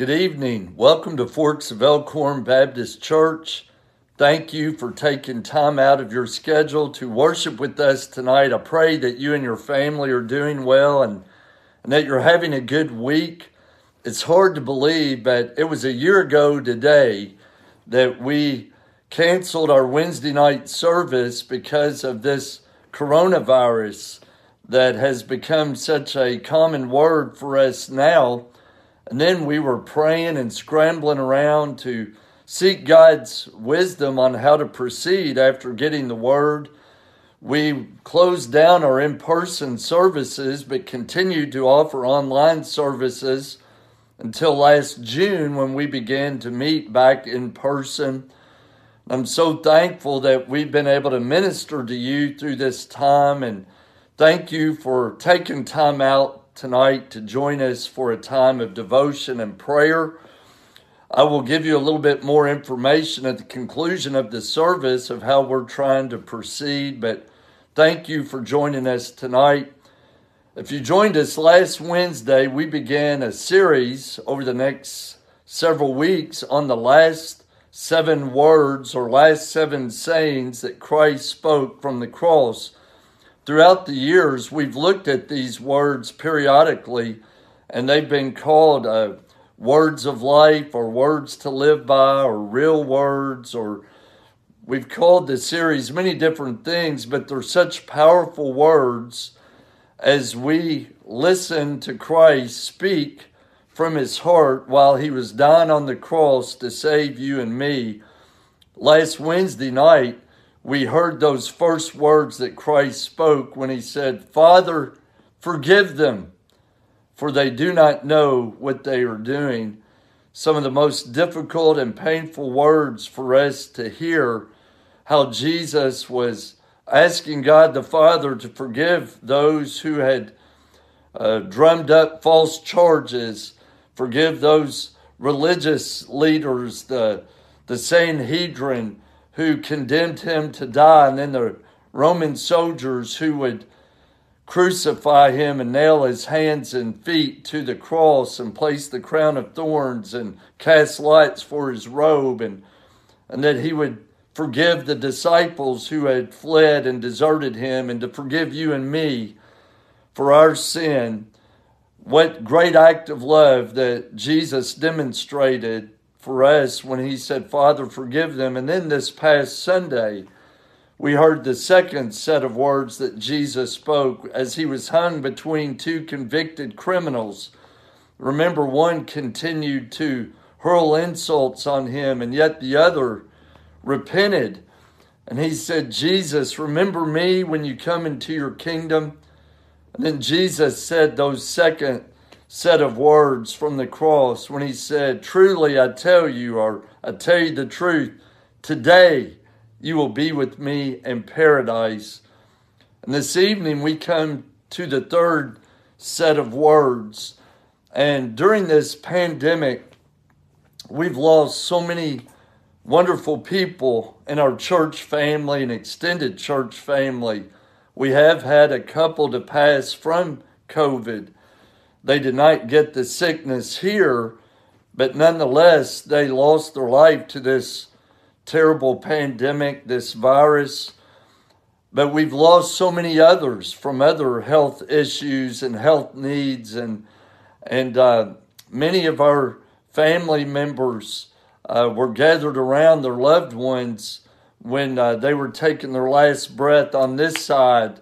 Good evening. Welcome to Forks of Elkhorn Baptist Church. Thank you for taking time out of your schedule to worship with us tonight. I pray that you and your family are doing well and, and that you're having a good week. It's hard to believe, but it was a year ago today that we canceled our Wednesday night service because of this coronavirus that has become such a common word for us now. And then we were praying and scrambling around to seek God's wisdom on how to proceed after getting the word. We closed down our in person services but continued to offer online services until last June when we began to meet back in person. I'm so thankful that we've been able to minister to you through this time and thank you for taking time out tonight to join us for a time of devotion and prayer. I will give you a little bit more information at the conclusion of the service of how we're trying to proceed, but thank you for joining us tonight. If you joined us last Wednesday, we began a series over the next several weeks on the last seven words or last seven sayings that Christ spoke from the cross. Throughout the years, we've looked at these words periodically, and they've been called uh, words of life or words to live by or real words or we've called the series many different things but they're such powerful words as we listen to christ speak from his heart while he was dying on the cross to save you and me. Last Wednesday night, we heard those first words that Christ spoke when he said, Father, forgive them, for they do not know what they are doing. Some of the most difficult and painful words for us to hear how Jesus was asking God the Father to forgive those who had uh, drummed up false charges Forgive those religious leaders, the, the Sanhedrin, who condemned him to die, and then the Roman soldiers who would crucify him and nail his hands and feet to the cross and place the crown of thorns and cast lights for his robe, and, and that he would forgive the disciples who had fled and deserted him, and to forgive you and me for our sin. What great act of love that Jesus demonstrated for us when he said, Father, forgive them. And then this past Sunday, we heard the second set of words that Jesus spoke as he was hung between two convicted criminals. Remember, one continued to hurl insults on him, and yet the other repented. And he said, Jesus, remember me when you come into your kingdom. And then Jesus said those second set of words from the cross when he said, Truly I tell you, or I tell you the truth, today you will be with me in paradise. And this evening we come to the third set of words. And during this pandemic, we've lost so many wonderful people in our church family and extended church family. We have had a couple to pass from COVID. They did not get the sickness here, but nonetheless, they lost their life to this terrible pandemic, this virus. But we've lost so many others from other health issues and health needs, and and uh, many of our family members uh, were gathered around their loved ones when uh, they were taking their last breath on this side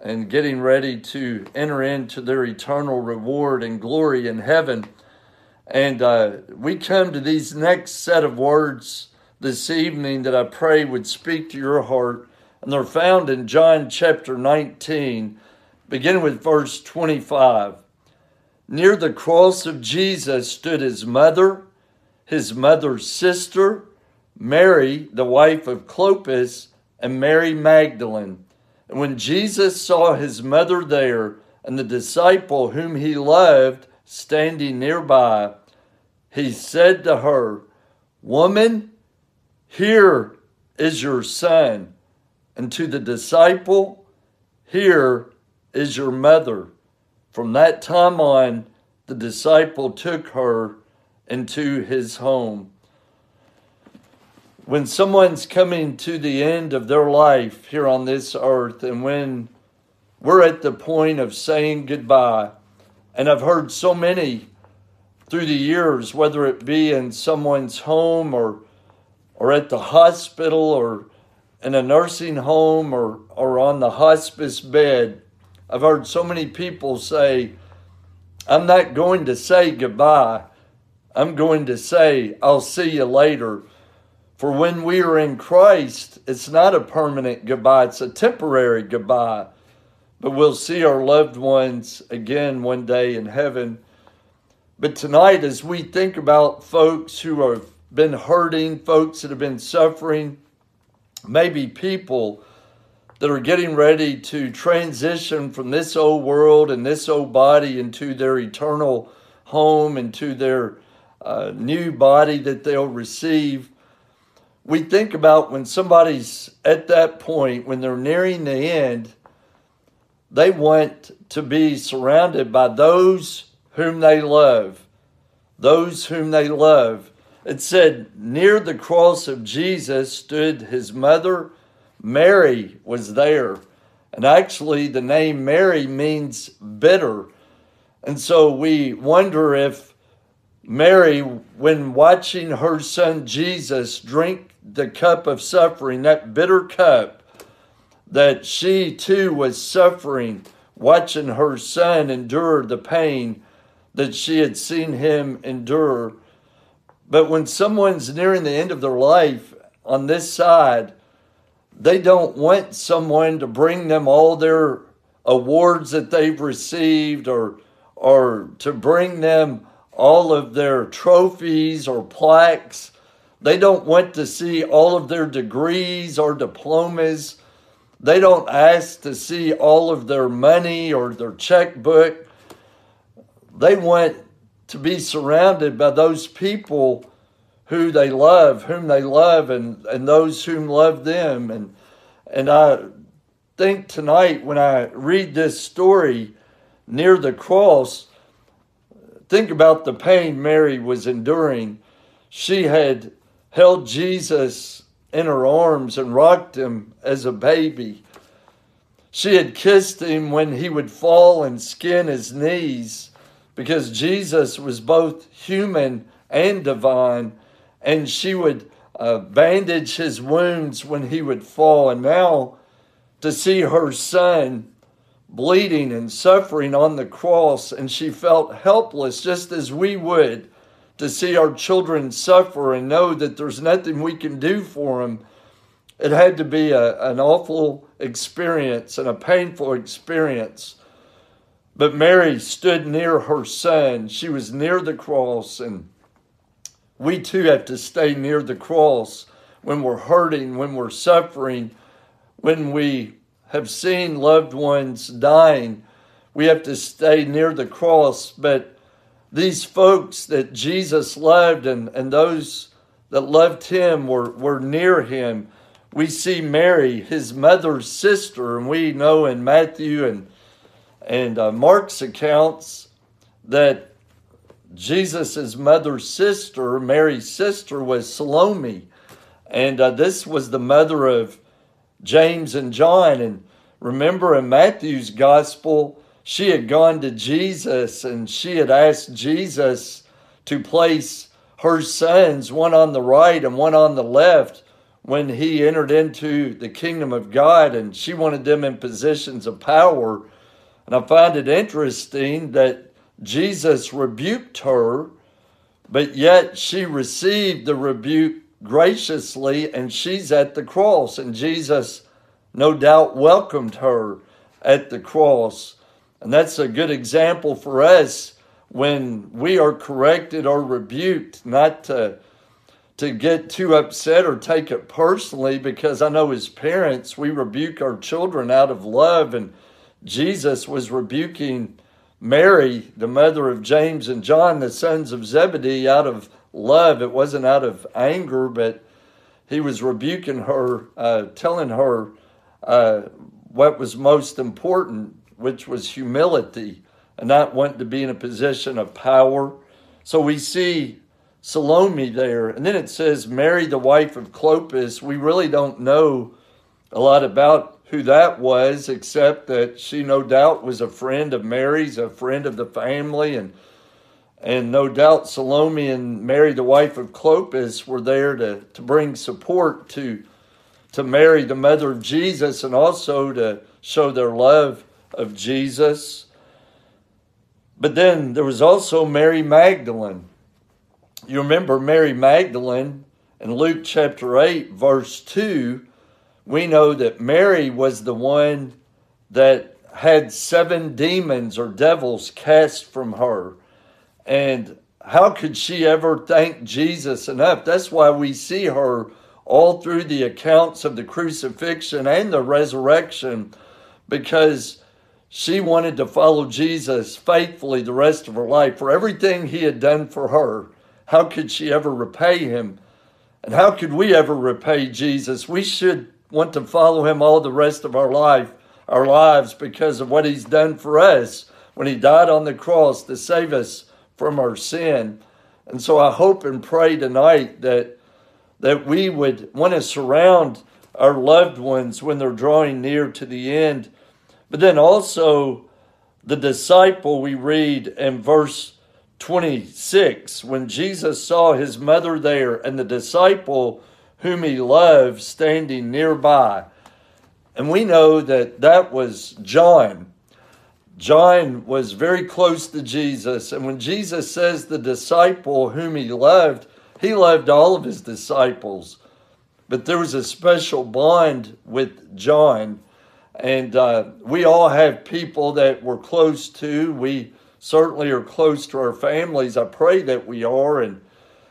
and getting ready to enter into their eternal reward and glory in heaven. And uh, we come to these next set of words this evening that I pray would speak to your heart. And they're found in John chapter 19, beginning with verse 25. Near the cross of Jesus stood his mother, his mother's sister, Mary, the wife of Clopas, and Mary Magdalene. And when Jesus saw his mother there and the disciple whom he loved standing nearby, he said to her, Woman, here is your son. And to the disciple, Here is your mother. From that time on, the disciple took her into his home. When someone's coming to the end of their life here on this earth, and when we're at the point of saying goodbye, and I've heard so many through the years, whether it be in someone's home or or at the hospital or in a nursing home or, or on the hospice bed, I've heard so many people say, I'm not going to say goodbye. I'm going to say, I'll see you later. For when we are in Christ, it's not a permanent goodbye, it's a temporary goodbye. But we'll see our loved ones again one day in heaven. But tonight, as we think about folks who have been hurting, folks that have been suffering, maybe people that are getting ready to transition from this old world and this old body into their eternal home, into their uh, new body that they'll receive. We think about when somebody's at that point, when they're nearing the end, they want to be surrounded by those whom they love. Those whom they love. It said, near the cross of Jesus stood his mother. Mary was there. And actually, the name Mary means bitter. And so we wonder if Mary, when watching her son Jesus drink the cup of suffering, that bitter cup, that she too was suffering, watching her son endure the pain that she had seen him endure. But when someone's nearing the end of their life on this side, they don't want someone to bring them all their awards that they've received or or to bring them all of their trophies or plaques. They don't want to see all of their degrees or diplomas. They don't ask to see all of their money or their checkbook. They want to be surrounded by those people who they love, whom they love, and, and those whom love them. And, and I think tonight when I read this story near the cross, think about the pain Mary was enduring. She had held Jesus in her arms and rocked him as a baby. She had kissed him when he would fall and skin his knees because Jesus was both human and divine, and she would uh, bandage his wounds when he would fall. And now to see her son bleeding and suffering on the cross, and she felt helpless just as we would to see our children suffer and know that there's nothing we can do for them. It had to be a, an awful experience and a painful experience. But Mary stood near her son. She was near the cross, and we too have to stay near the cross when we're hurting, when we're suffering, when we have seen loved ones dying. We have to stay near the cross. But these folks that Jesus loved and, and those that loved him were, were near him. We see Mary, his mother's sister, and we know in Matthew and and uh, Mark's accounts that Jesus' mother's sister, Mary's sister, was Salome. And uh, this was the mother of James and John. And remember in Matthew's gospel, she had gone to Jesus and she had asked Jesus to place her sons, one on the right and one on the left, when he entered into the kingdom of God. And she wanted them in positions of power. And I find it interesting that Jesus rebuked her, but yet she received the rebuke graciously and she's at the cross. And Jesus, no doubt, welcomed her at the cross. And that's a good example for us when we are corrected or rebuked, not to, to get too upset or take it personally, because I know as parents, we rebuke our children out of love and Jesus was rebuking Mary, the mother of James and John, the sons of Zebedee, out of love. It wasn't out of anger, but he was rebuking her, uh, telling her uh, what was most important, which was humility and not wanting to be in a position of power. So we see Salome there. And then it says Mary, the wife of Clopas. We really don't know a lot about who that was, except that she no doubt was a friend of Mary's, a friend of the family, and and no doubt Salome and Mary, the wife of Clopas, were there to, to bring support to to Mary, the mother of Jesus, and also to show their love of Jesus. But then there was also Mary Magdalene. You remember Mary Magdalene in Luke chapter 8, verse 2, we know that Mary was the one that had seven demons or devils cast from her. And how could she ever thank Jesus enough? That's why we see her all through the accounts of the crucifixion and the resurrection, because she wanted to follow Jesus faithfully the rest of her life for everything he had done for her. How could she ever repay him? And how could we ever repay Jesus? We should want to follow him all the rest of our life, our lives, because of what he's done for us when he died on the cross to save us from our sin. And so I hope and pray tonight that that we would want to surround our loved ones when they're drawing near to the end. But then also the disciple we read in verse 26 when Jesus saw his mother there and the disciple whom he loved standing nearby. And we know that that was John. John was very close to Jesus. And when Jesus says the disciple whom he loved, he loved all of his disciples. But there was a special bond with John. And uh, we all have people that we're close to. We certainly are close to our families. I pray that we are. And,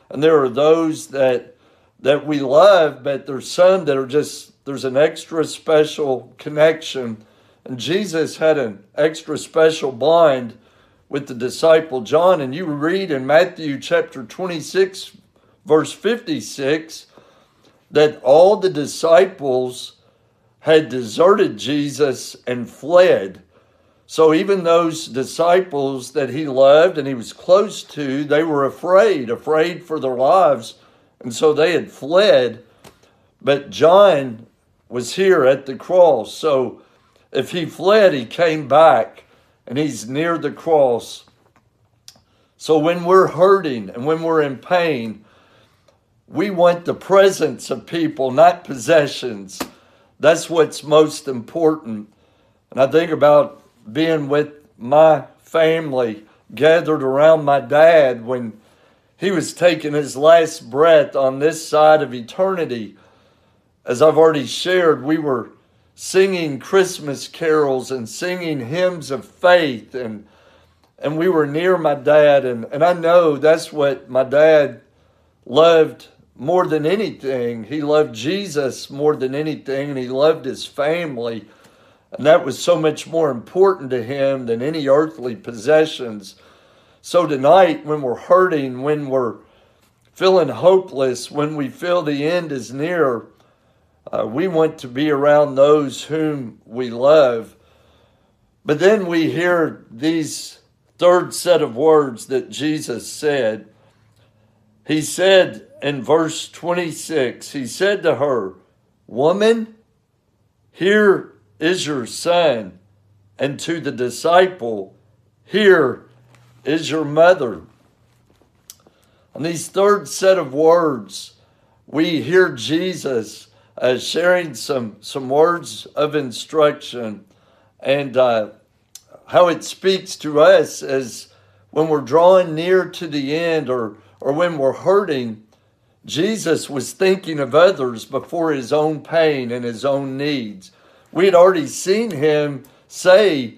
and there are those that that we love, but there's some that are just, there's an extra special connection. And Jesus had an extra special bond with the disciple John. And you read in Matthew chapter 26, verse 56, that all the disciples had deserted Jesus and fled. So even those disciples that he loved and he was close to, they were afraid, afraid for their lives and so they had fled, but John was here at the cross. So if he fled, he came back and he's near the cross. So when we're hurting and when we're in pain, we want the presence of people, not possessions. That's what's most important. And I think about being with my family gathered around my dad when he was taking his last breath on this side of eternity. As I've already shared, we were singing Christmas carols and singing hymns of faith and and we were near my dad and, and I know that's what my dad loved more than anything. He loved Jesus more than anything and he loved his family. And that was so much more important to him than any earthly possessions. So tonight, when we're hurting, when we're feeling hopeless, when we feel the end is near, uh, we want to be around those whom we love. But then we hear these third set of words that Jesus said. He said in verse 26, He said to her, Woman, here is your son. And to the disciple, Here is your mother. On these third set of words, we hear Jesus uh, sharing some, some words of instruction and uh, how it speaks to us as when we're drawing near to the end or, or when we're hurting. Jesus was thinking of others before his own pain and his own needs. We had already seen him say,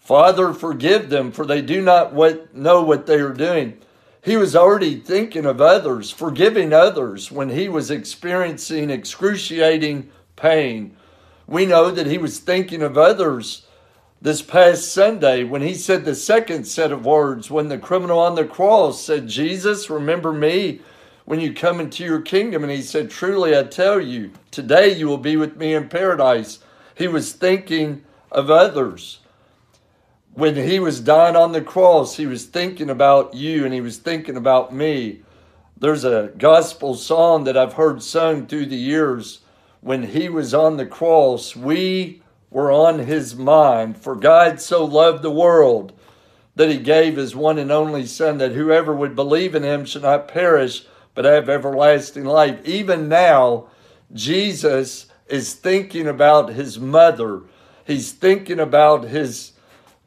Father, forgive them, for they do not what, know what they are doing. He was already thinking of others, forgiving others when he was experiencing excruciating pain. We know that he was thinking of others this past Sunday when he said the second set of words when the criminal on the cross said, Jesus, remember me when you come into your kingdom. And he said, Truly I tell you, today you will be with me in paradise. He was thinking of others when he was dying on the cross, he was thinking about you and he was thinking about me. there's a gospel song that I've heard sung through the years. When he was on the cross, we were on his mind. For God so loved the world that he gave his one and only Son, that whoever would believe in him should not perish, but have everlasting life. Even now, Jesus is thinking about his mother. He's thinking about his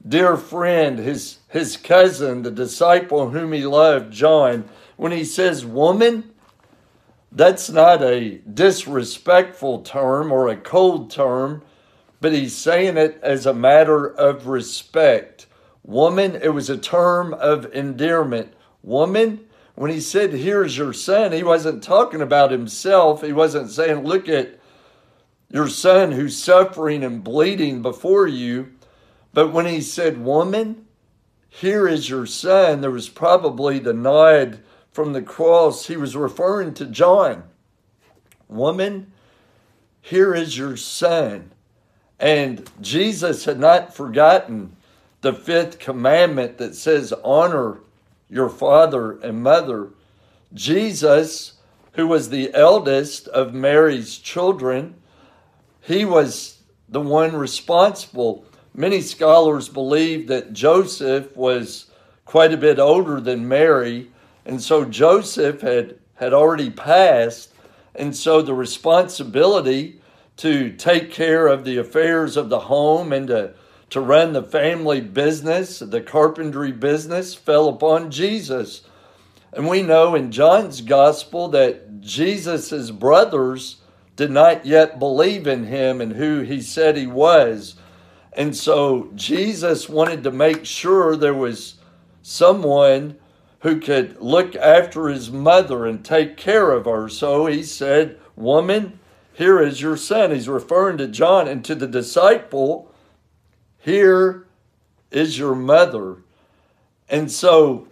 dear friend, his, his cousin, the disciple whom he loved, John. When he says woman, that's not a disrespectful term or a cold term, but he's saying it as a matter of respect. Woman, it was a term of endearment. Woman, when he said, Here's your son, he wasn't talking about himself. He wasn't saying, Look at your son who's suffering and bleeding before you. But when he said, Woman, here is your son, there was probably the nod from the cross. He was referring to John. Woman, here is your son. And Jesus had not forgotten the fifth commandment that says, Honor your father and mother. Jesus, who was the eldest of Mary's children, he was the one responsible. Many scholars believe that Joseph was quite a bit older than Mary, and so Joseph had, had already passed, and so the responsibility to take care of the affairs of the home and to, to run the family business, the carpentry business, fell upon Jesus. And we know in John's gospel that Jesus' brothers did not yet believe in him and who he said he was. And so Jesus wanted to make sure there was someone who could look after his mother and take care of her. So he said, Woman, here is your son. He's referring to John and to the disciple, Here is your mother. And so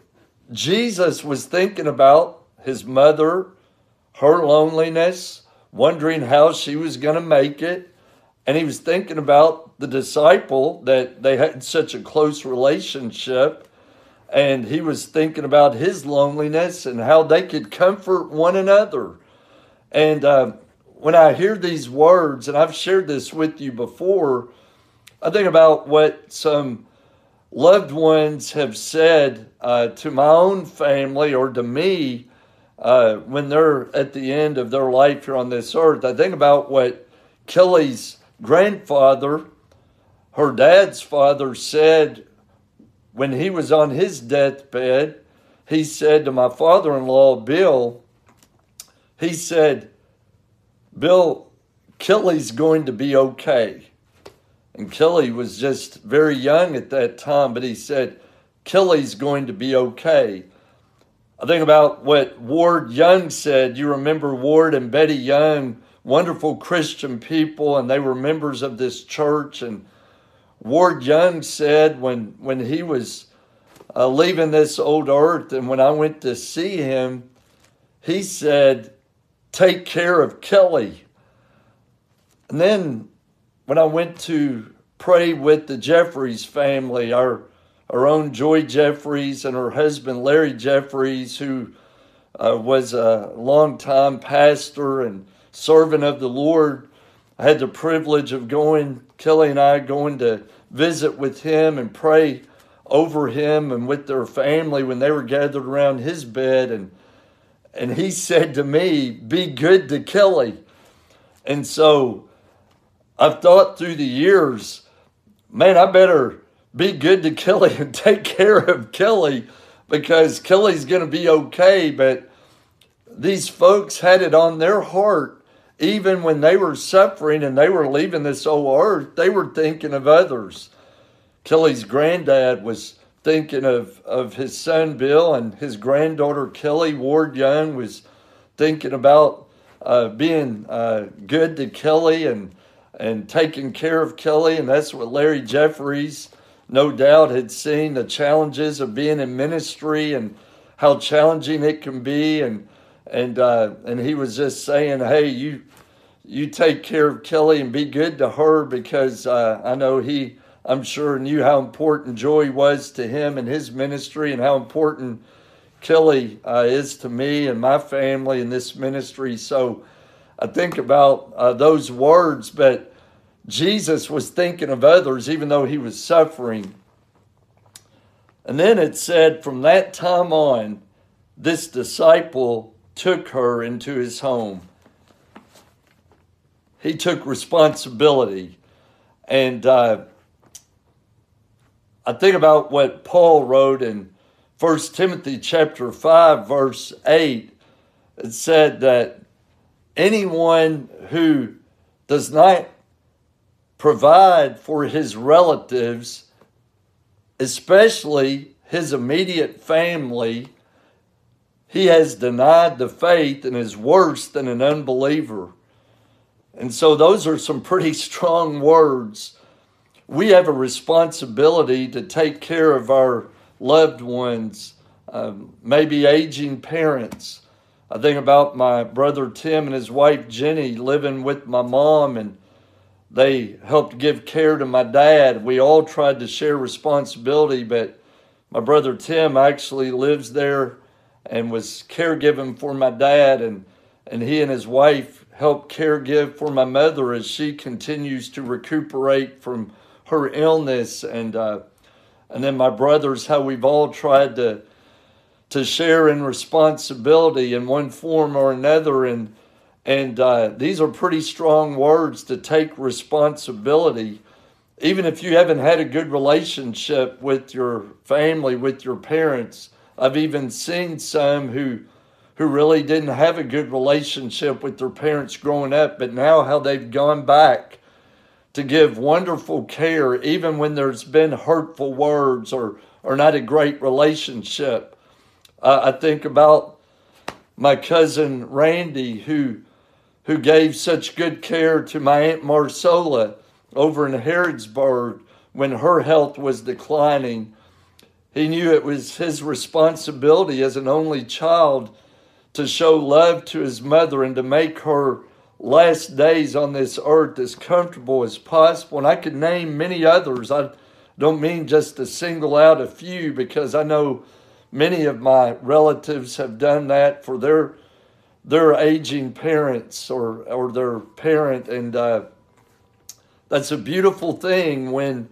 Jesus was thinking about his mother, her loneliness, wondering how she was going to make it. And he was thinking about the disciple that they had such a close relationship. And he was thinking about his loneliness and how they could comfort one another. And uh, when I hear these words, and I've shared this with you before, I think about what some loved ones have said uh, to my own family or to me uh, when they're at the end of their life here on this earth. I think about what Kelly's grandfather, her dad's father, said when he was on his deathbed. He said to my father in law, Bill, he said, Bill, Kelly's going to be okay. And Kelly was just very young at that time, but he said, Kelly's going to be okay. I think about what Ward Young said. You remember Ward and Betty Young, wonderful Christian people, and they were members of this church. And Ward Young said when, when he was uh, leaving this old earth, and when I went to see him, he said, take care of Kelly. And then when I went to pray with the Jeffries family, our, our own Joy Jeffries and her husband Larry Jeffries, who uh, was a longtime pastor and servant of the Lord, I had the privilege of going, Kelly and I going to visit with him and pray over him and with their family when they were gathered around his bed. And and he said to me, Be good to Kelly. And so I've thought through the years, man, I better be good to Kelly and take care of Kelly because Kelly's going to be okay. But these folks had it on their heart. Even when they were suffering and they were leaving this old earth, they were thinking of others. Kelly's granddad was thinking of, of his son Bill and his granddaughter Kelly. Ward Young was thinking about uh, being uh, good to Kelly and and taking care of Kelly, and that's what Larry Jeffries, no doubt, had seen the challenges of being in ministry and how challenging it can be, and and uh, and he was just saying, hey, you you take care of Kelly and be good to her because uh, I know he I'm sure knew how important Joy was to him and his ministry and how important Kelly uh, is to me and my family and this ministry. So I think about uh, those words, but Jesus was thinking of others even though he was suffering. And then it said, from that time on, this disciple took her into his home. He took responsibility. And uh, I think about what Paul wrote in 1 Timothy chapter 5, verse 8. It said that anyone who does not provide for his relatives, especially his immediate family, he has denied the faith and is worse than an unbeliever. And so, those are some pretty strong words. We have a responsibility to take care of our loved ones, um, maybe aging parents. I think about my brother Tim and his wife Jenny living with my mom, and they helped give care to my dad. We all tried to share responsibility, but my brother Tim actually lives there and was caregiving for my dad and and he and his wife helped caregive for my mother as she continues to recuperate from her illness and uh, and then my brothers how we've all tried to to share in responsibility in one form or another and and uh, these are pretty strong words to take responsibility even if you haven't had a good relationship with your family with your parents I've even seen some who who really didn't have a good relationship with their parents growing up, but now how they've gone back to give wonderful care, even when there's been hurtful words or, or not a great relationship. Uh, I think about my cousin Randy, who who gave such good care to my aunt Marsola over in Harrodsburg when her health was declining. He knew it was his responsibility as an only child to show love to his mother and to make her last days on this earth as comfortable as possible. And I could name many others. I don't mean just to single out a few because I know many of my relatives have done that for their their aging parents or or their parent and uh, that's a beautiful thing when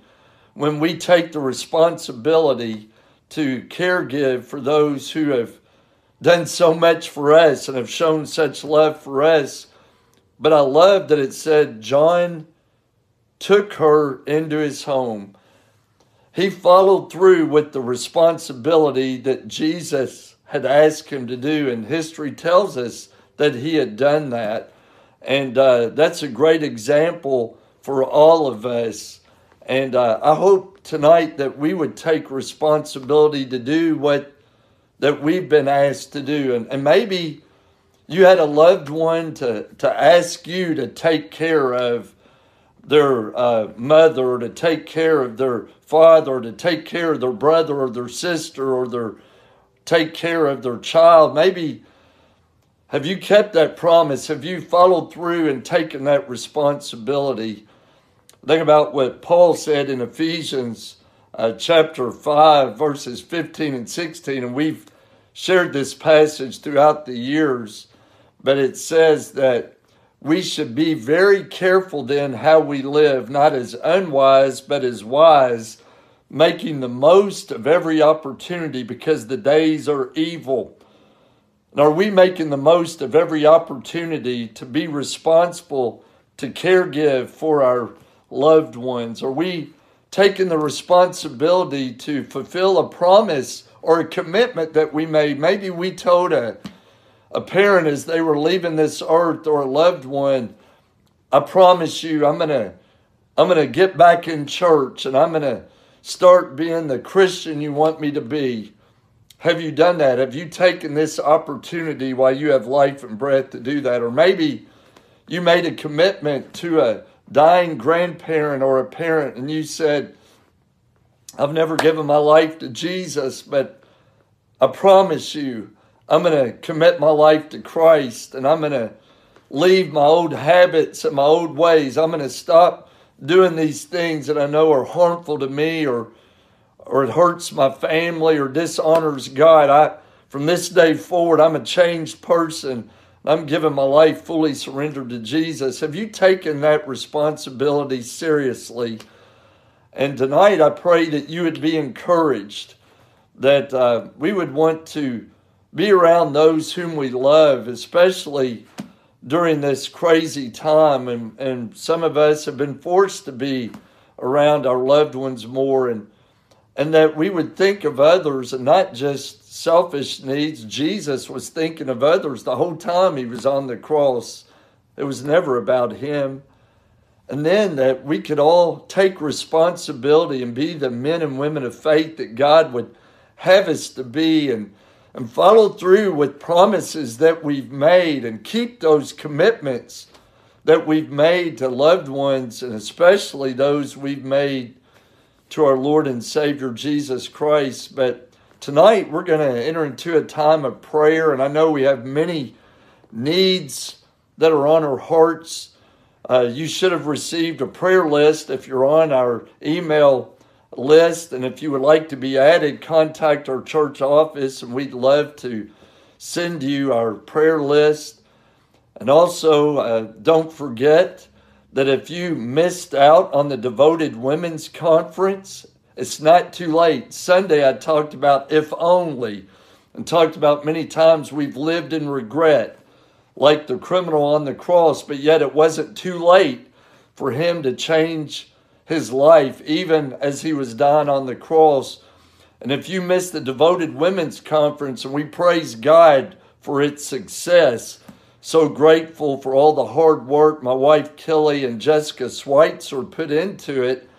when we take the responsibility to care give for those who have done so much for us and have shown such love for us. But I love that it said John took her into his home. He followed through with the responsibility that Jesus had asked him to do, and history tells us that he had done that. And uh, that's a great example for all of us. And uh, I hope tonight that we would take responsibility to do what that we've been asked to do. And, and maybe you had a loved one to, to ask you to take care of their uh, mother or to take care of their father or to take care of their brother or their sister or their take care of their child. Maybe have you kept that promise? Have you followed through and taken that responsibility? Think about what Paul said in Ephesians uh, chapter 5, verses 15 and 16, and we've shared this passage throughout the years, but it says that we should be very careful then how we live, not as unwise, but as wise, making the most of every opportunity because the days are evil. And are we making the most of every opportunity to be responsible to care give for our loved ones? Are we taking the responsibility to fulfill a promise or a commitment that we made? Maybe we told a, a parent as they were leaving this earth or a loved one, I promise you, I'm to. I'm to get back in church and I'm to start being the Christian you want me to be. Have you done that? Have you taken this opportunity while you have life and breath to do that? Or maybe you made a commitment to a dying grandparent or a parent and you said, I've never given my life to Jesus, but I promise you, I'm going to commit my life to Christ and I'm going to leave my old habits and my old ways. I'm going to stop doing these things that I know are harmful to me or or it hurts my family or dishonors God. I from this day forward, I'm a changed person. I'm giving my life fully surrendered to Jesus. Have you taken that responsibility seriously? And tonight, I pray that you would be encouraged, that uh, we would want to be around those whom we love, especially during this crazy time. And, and some of us have been forced to be around our loved ones more, and, and that we would think of others and not just selfish needs. Jesus was thinking of others the whole time he was on the cross. It was never about him. And then that we could all take responsibility and be the men and women of faith that God would have us to be and, and follow through with promises that we've made and keep those commitments that we've made to loved ones and especially those we've made to our Lord and Savior Jesus Christ. But tonight we're going to enter into a time of prayer, and I know we have many needs that are on our hearts. Uh, you should have received a prayer list if you're on our email list, and if you would like to be added, contact our church office, and we'd love to send you our prayer list. And also, uh, don't forget that if you missed out on the Devoted Women's Conference it's not too late. Sunday, I talked about if only and talked about many times we've lived in regret, like the criminal on the cross, but yet it wasn't too late for him to change his life, even as he was dying on the cross. And if you missed the Devoted Women's Conference, and we praise God for its success, so grateful for all the hard work my wife Kelly and Jessica Schweitzer put into it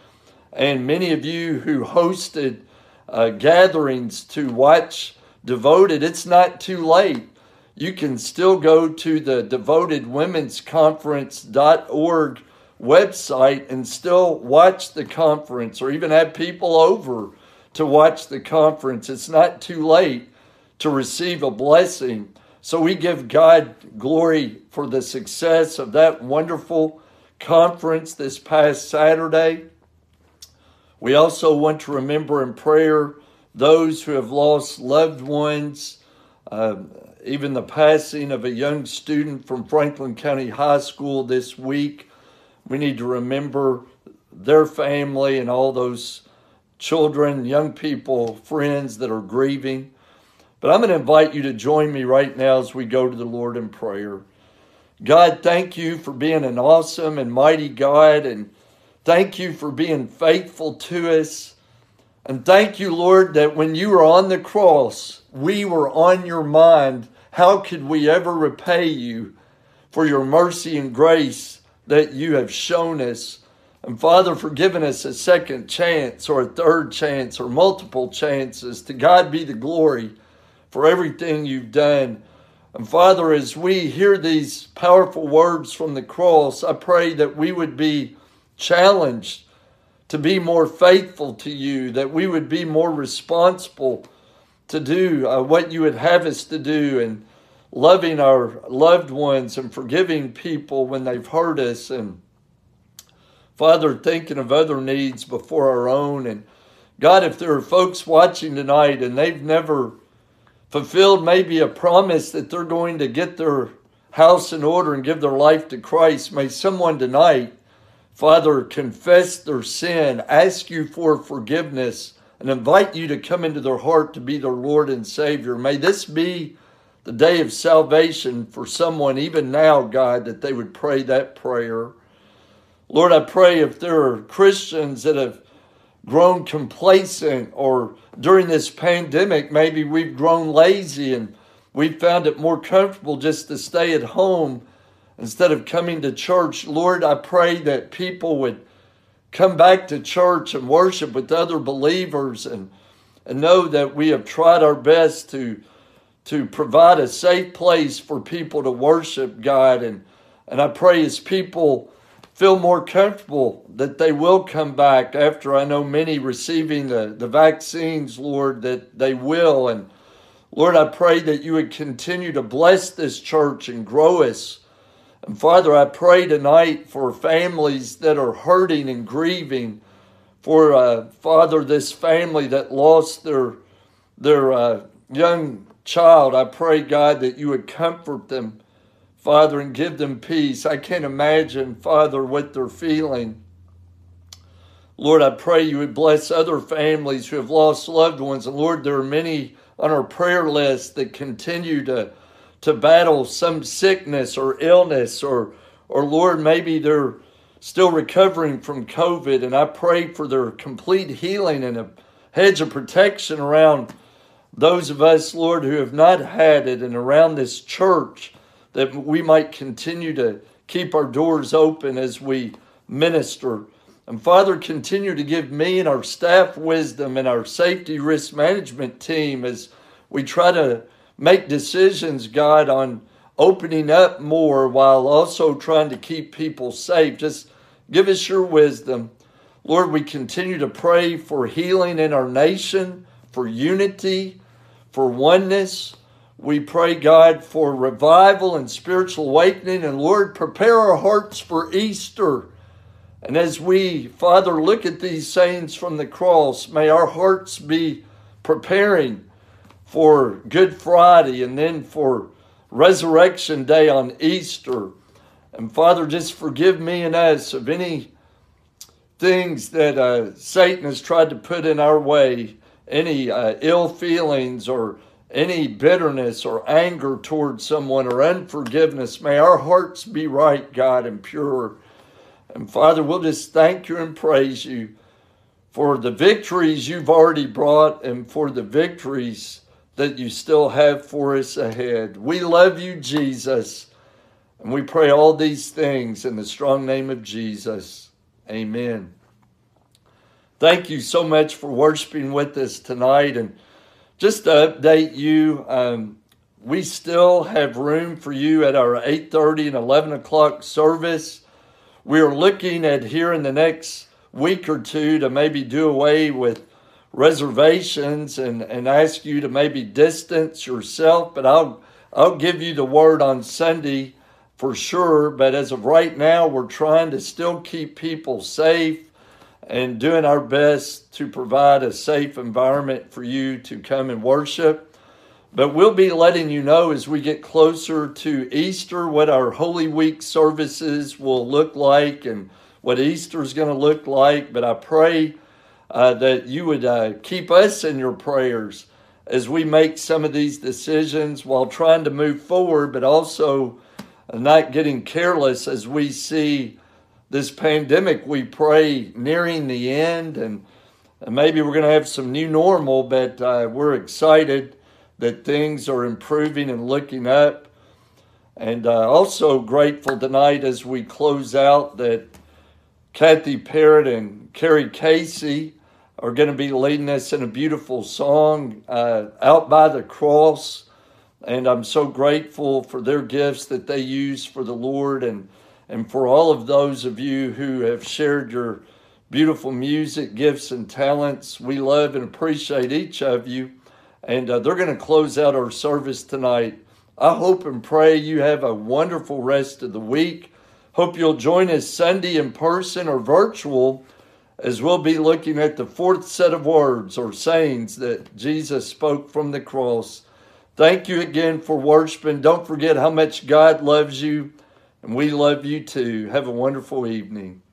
and many of you who hosted uh, gatherings to watch Devoted, it's not too late. You can still go to the Devoted Women's Conference.org website and still watch the conference or even have people over to watch the conference. It's not too late to receive a blessing. So we give God glory for the success of that wonderful conference this past Saturday. We also want to remember in prayer those who have lost loved ones, uh, even the passing of a young student from Franklin County High School this week. We need to remember their family and all those children, young people, friends that are grieving. But I'm going to invite you to join me right now as we go to the Lord in prayer. God, thank you for being an awesome and mighty God and Thank you for being faithful to us. And thank you, Lord, that when you were on the cross, we were on your mind. How could we ever repay you for your mercy and grace that you have shown us? And Father, for giving us a second chance or a third chance or multiple chances. To God be the glory for everything you've done. And Father, as we hear these powerful words from the cross, I pray that we would be challenged to be more faithful to you, that we would be more responsible to do uh, what you would have us to do, and loving our loved ones and forgiving people when they've hurt us. And Father, thinking of other needs before our own. And God, if there are folks watching tonight and they've never fulfilled maybe a promise that they're going to get their house in order and give their life to Christ, may someone tonight Father, confess their sin, ask you for forgiveness, and invite you to come into their heart to be their Lord and Savior. May this be the day of salvation for someone, even now, God, that they would pray that prayer. Lord, I pray if there are Christians that have grown complacent or during this pandemic, maybe we've grown lazy and we've found it more comfortable just to stay at home instead of coming to church. Lord, I pray that people would come back to church and worship with other believers and, and know that we have tried our best to, to provide a safe place for people to worship God. And, and I pray as people feel more comfortable that they will come back after I know many receiving the, the vaccines, Lord, that they will. And Lord, I pray that you would continue to bless this church and grow us and Father, I pray tonight for families that are hurting and grieving. For uh, Father, this family that lost their their uh, young child, I pray, God, that you would comfort them, Father, and give them peace. I can't imagine, Father, what they're feeling. Lord, I pray you would bless other families who have lost loved ones. And Lord, there are many on our prayer list that continue to, to battle some sickness or illness, or, or Lord, maybe they're still recovering from COVID. And I pray for their complete healing and a hedge of protection around those of us, Lord, who have not had it and around this church, that we might continue to keep our doors open as we minister. And Father, continue to give me and our staff wisdom and our safety risk management team as we try to make decisions, God, on opening up more while also trying to keep people safe. Just give us your wisdom. Lord, we continue to pray for healing in our nation, for unity, for oneness. We pray, God, for revival and spiritual awakening. And Lord, prepare our hearts for Easter. And as we, Father, look at these sayings from the cross, may our hearts be preparing for Good Friday and then for Resurrection Day on Easter. And Father, just forgive me and us of any things that uh, Satan has tried to put in our way any uh, ill feelings or any bitterness or anger towards someone or unforgiveness. May our hearts be right, God, and pure. And Father, we'll just thank you and praise you for the victories you've already brought and for the victories that you still have for us ahead. We love you, Jesus. And we pray all these things in the strong name of Jesus. Amen. Thank you so much for worshiping with us tonight. And just to update you, um, we still have room for you at our 8.30 and 11 o'clock service. We are looking at here in the next week or two to maybe do away with reservations and, and ask you to maybe distance yourself. But I'll, I'll give you the word on Sunday for sure. But as of right now, we're trying to still keep people safe and doing our best to provide a safe environment for you to come and worship. But we'll be letting you know as we get closer to Easter what our Holy Week services will look like and what Easter is going to look like. But I pray uh, that you would uh, keep us in your prayers as we make some of these decisions while trying to move forward, but also not getting careless as we see this pandemic, we pray, nearing the end, and maybe we're going to have some new normal, but uh, we're excited that things are improving and looking up. And uh, also grateful tonight as we close out that Kathy Parrott and Carrie Casey are going to be leading us in a beautiful song, uh, Out by the Cross. And I'm so grateful for their gifts that they use for the Lord and and for all of those of you who have shared your beautiful music, gifts, and talents. We love and appreciate each of you. And uh, they're going to close out our service tonight. I hope and pray you have a wonderful rest of the week. Hope you'll join us Sunday in person or virtual as we'll be looking at the fourth set of words or sayings that Jesus spoke from the cross. Thank you again for worshiping. Don't forget how much God loves you and we love you too. Have a wonderful evening.